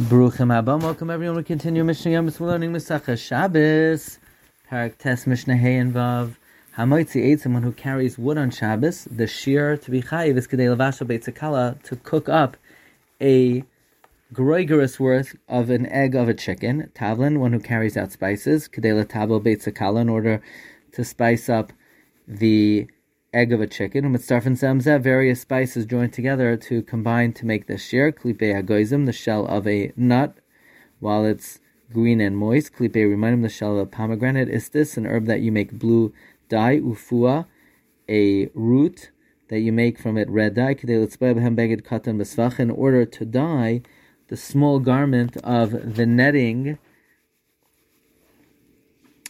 Baruchim Abba, welcome everyone. We continue Mishnah Yom. We're learning Misachah Shabbos, Parak Tes Mishnah Hey and Vav. Hamoitzi ate someone who carries wood on Shabbos. The shear to be chayiv is kedei lavasha beitzakala to cook up a groigerous worth of an egg of a chicken. Tavlin, one who carries out spices. Kedei latabo beitzakala in order to spice up the egg of a chicken, umitzarfin samzeh, various spices joined together to combine to make the shir, klipe agoizim, the shell of a nut, while it's green and moist. Klipe him the shell of a pomegranate. Is this an herb that you make blue dye, ufua, a root that you make from it red dye, in order to dye the small garment of the netting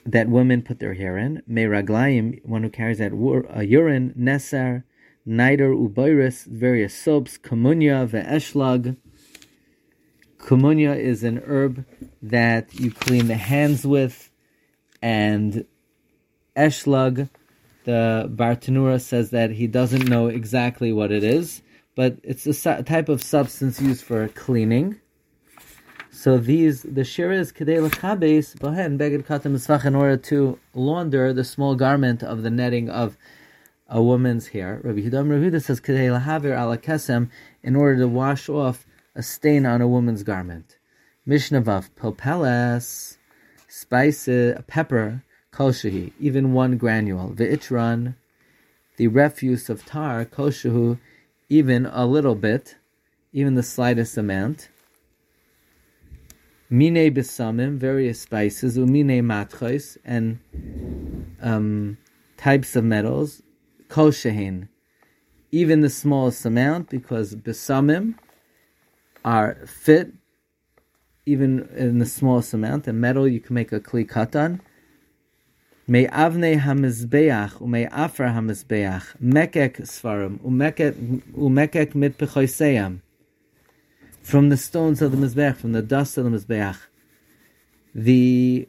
that women put their hair in. Meiraglayim, one who carries that uh, urine, Nesar, Nider, Ubayris, various soaps, Kumunya, Ve'eshlag. Kumunya is an herb that you clean the hands with, and Eshlag, the Bartenura says that he doesn't know exactly what it is, but it's a type of substance used for cleaning. So these the shira is kedei lechabes bahen beged katam misvach in order to launder the small garment of the netting of a woman's hair. Rabbi Hudam Rabbi says kedei lahaver ala kesem in order to wash off a stain on a woman's garment. Mishnah vav popeles spice pepper koshehi even one granule ve'itran the refuse of tar koshehu even a little bit even the slightest amount mine besamim, various spices, umine matchos, and um, types of metals, kol shehin, even the smallest amount, because besamim are fit even in the smallest amount. And metal you can make a kli katan. May avne hamizbeach umay afra hamizbeach mekek svarim umekek mit pechoiseyam from the stones of the Mizbeach, from the dust of the Mizbeach. The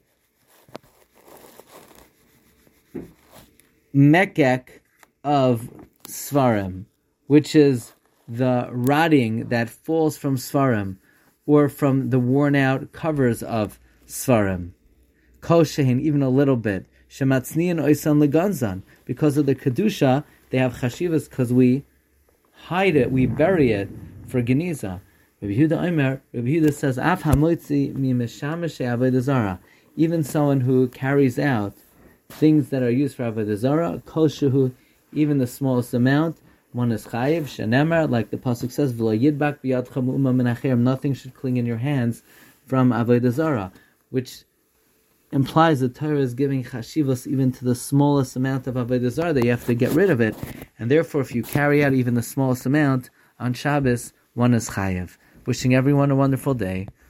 mekek of Svarim, which is the rotting that falls from Svarim, or from the worn out covers of Svarim. Koshehin, even a little bit. Shematznian oisan leganzan. Because of the Kedusha, they have chashivas because we hide it, we bury it for Geniza. Rabbi Yehuda Omer, Rabbi Yehuda says, Af hamotzi mi avodah zara. Even someone who carries out things that are used for avodah zara, kol shehu, even the smallest amount, one is chayiv shenemar, like the pasuk says, v'lo yidbak b'yadcha mu'uma menacher. Nothing should cling in your hands from avodah zara, which implies that Torah is giving chashivos even to the smallest amount of avodah zara that you have to get rid of it, and therefore, if you carry out even the smallest amount on Shabbos, one is chayiv. Wishing everyone a wonderful day.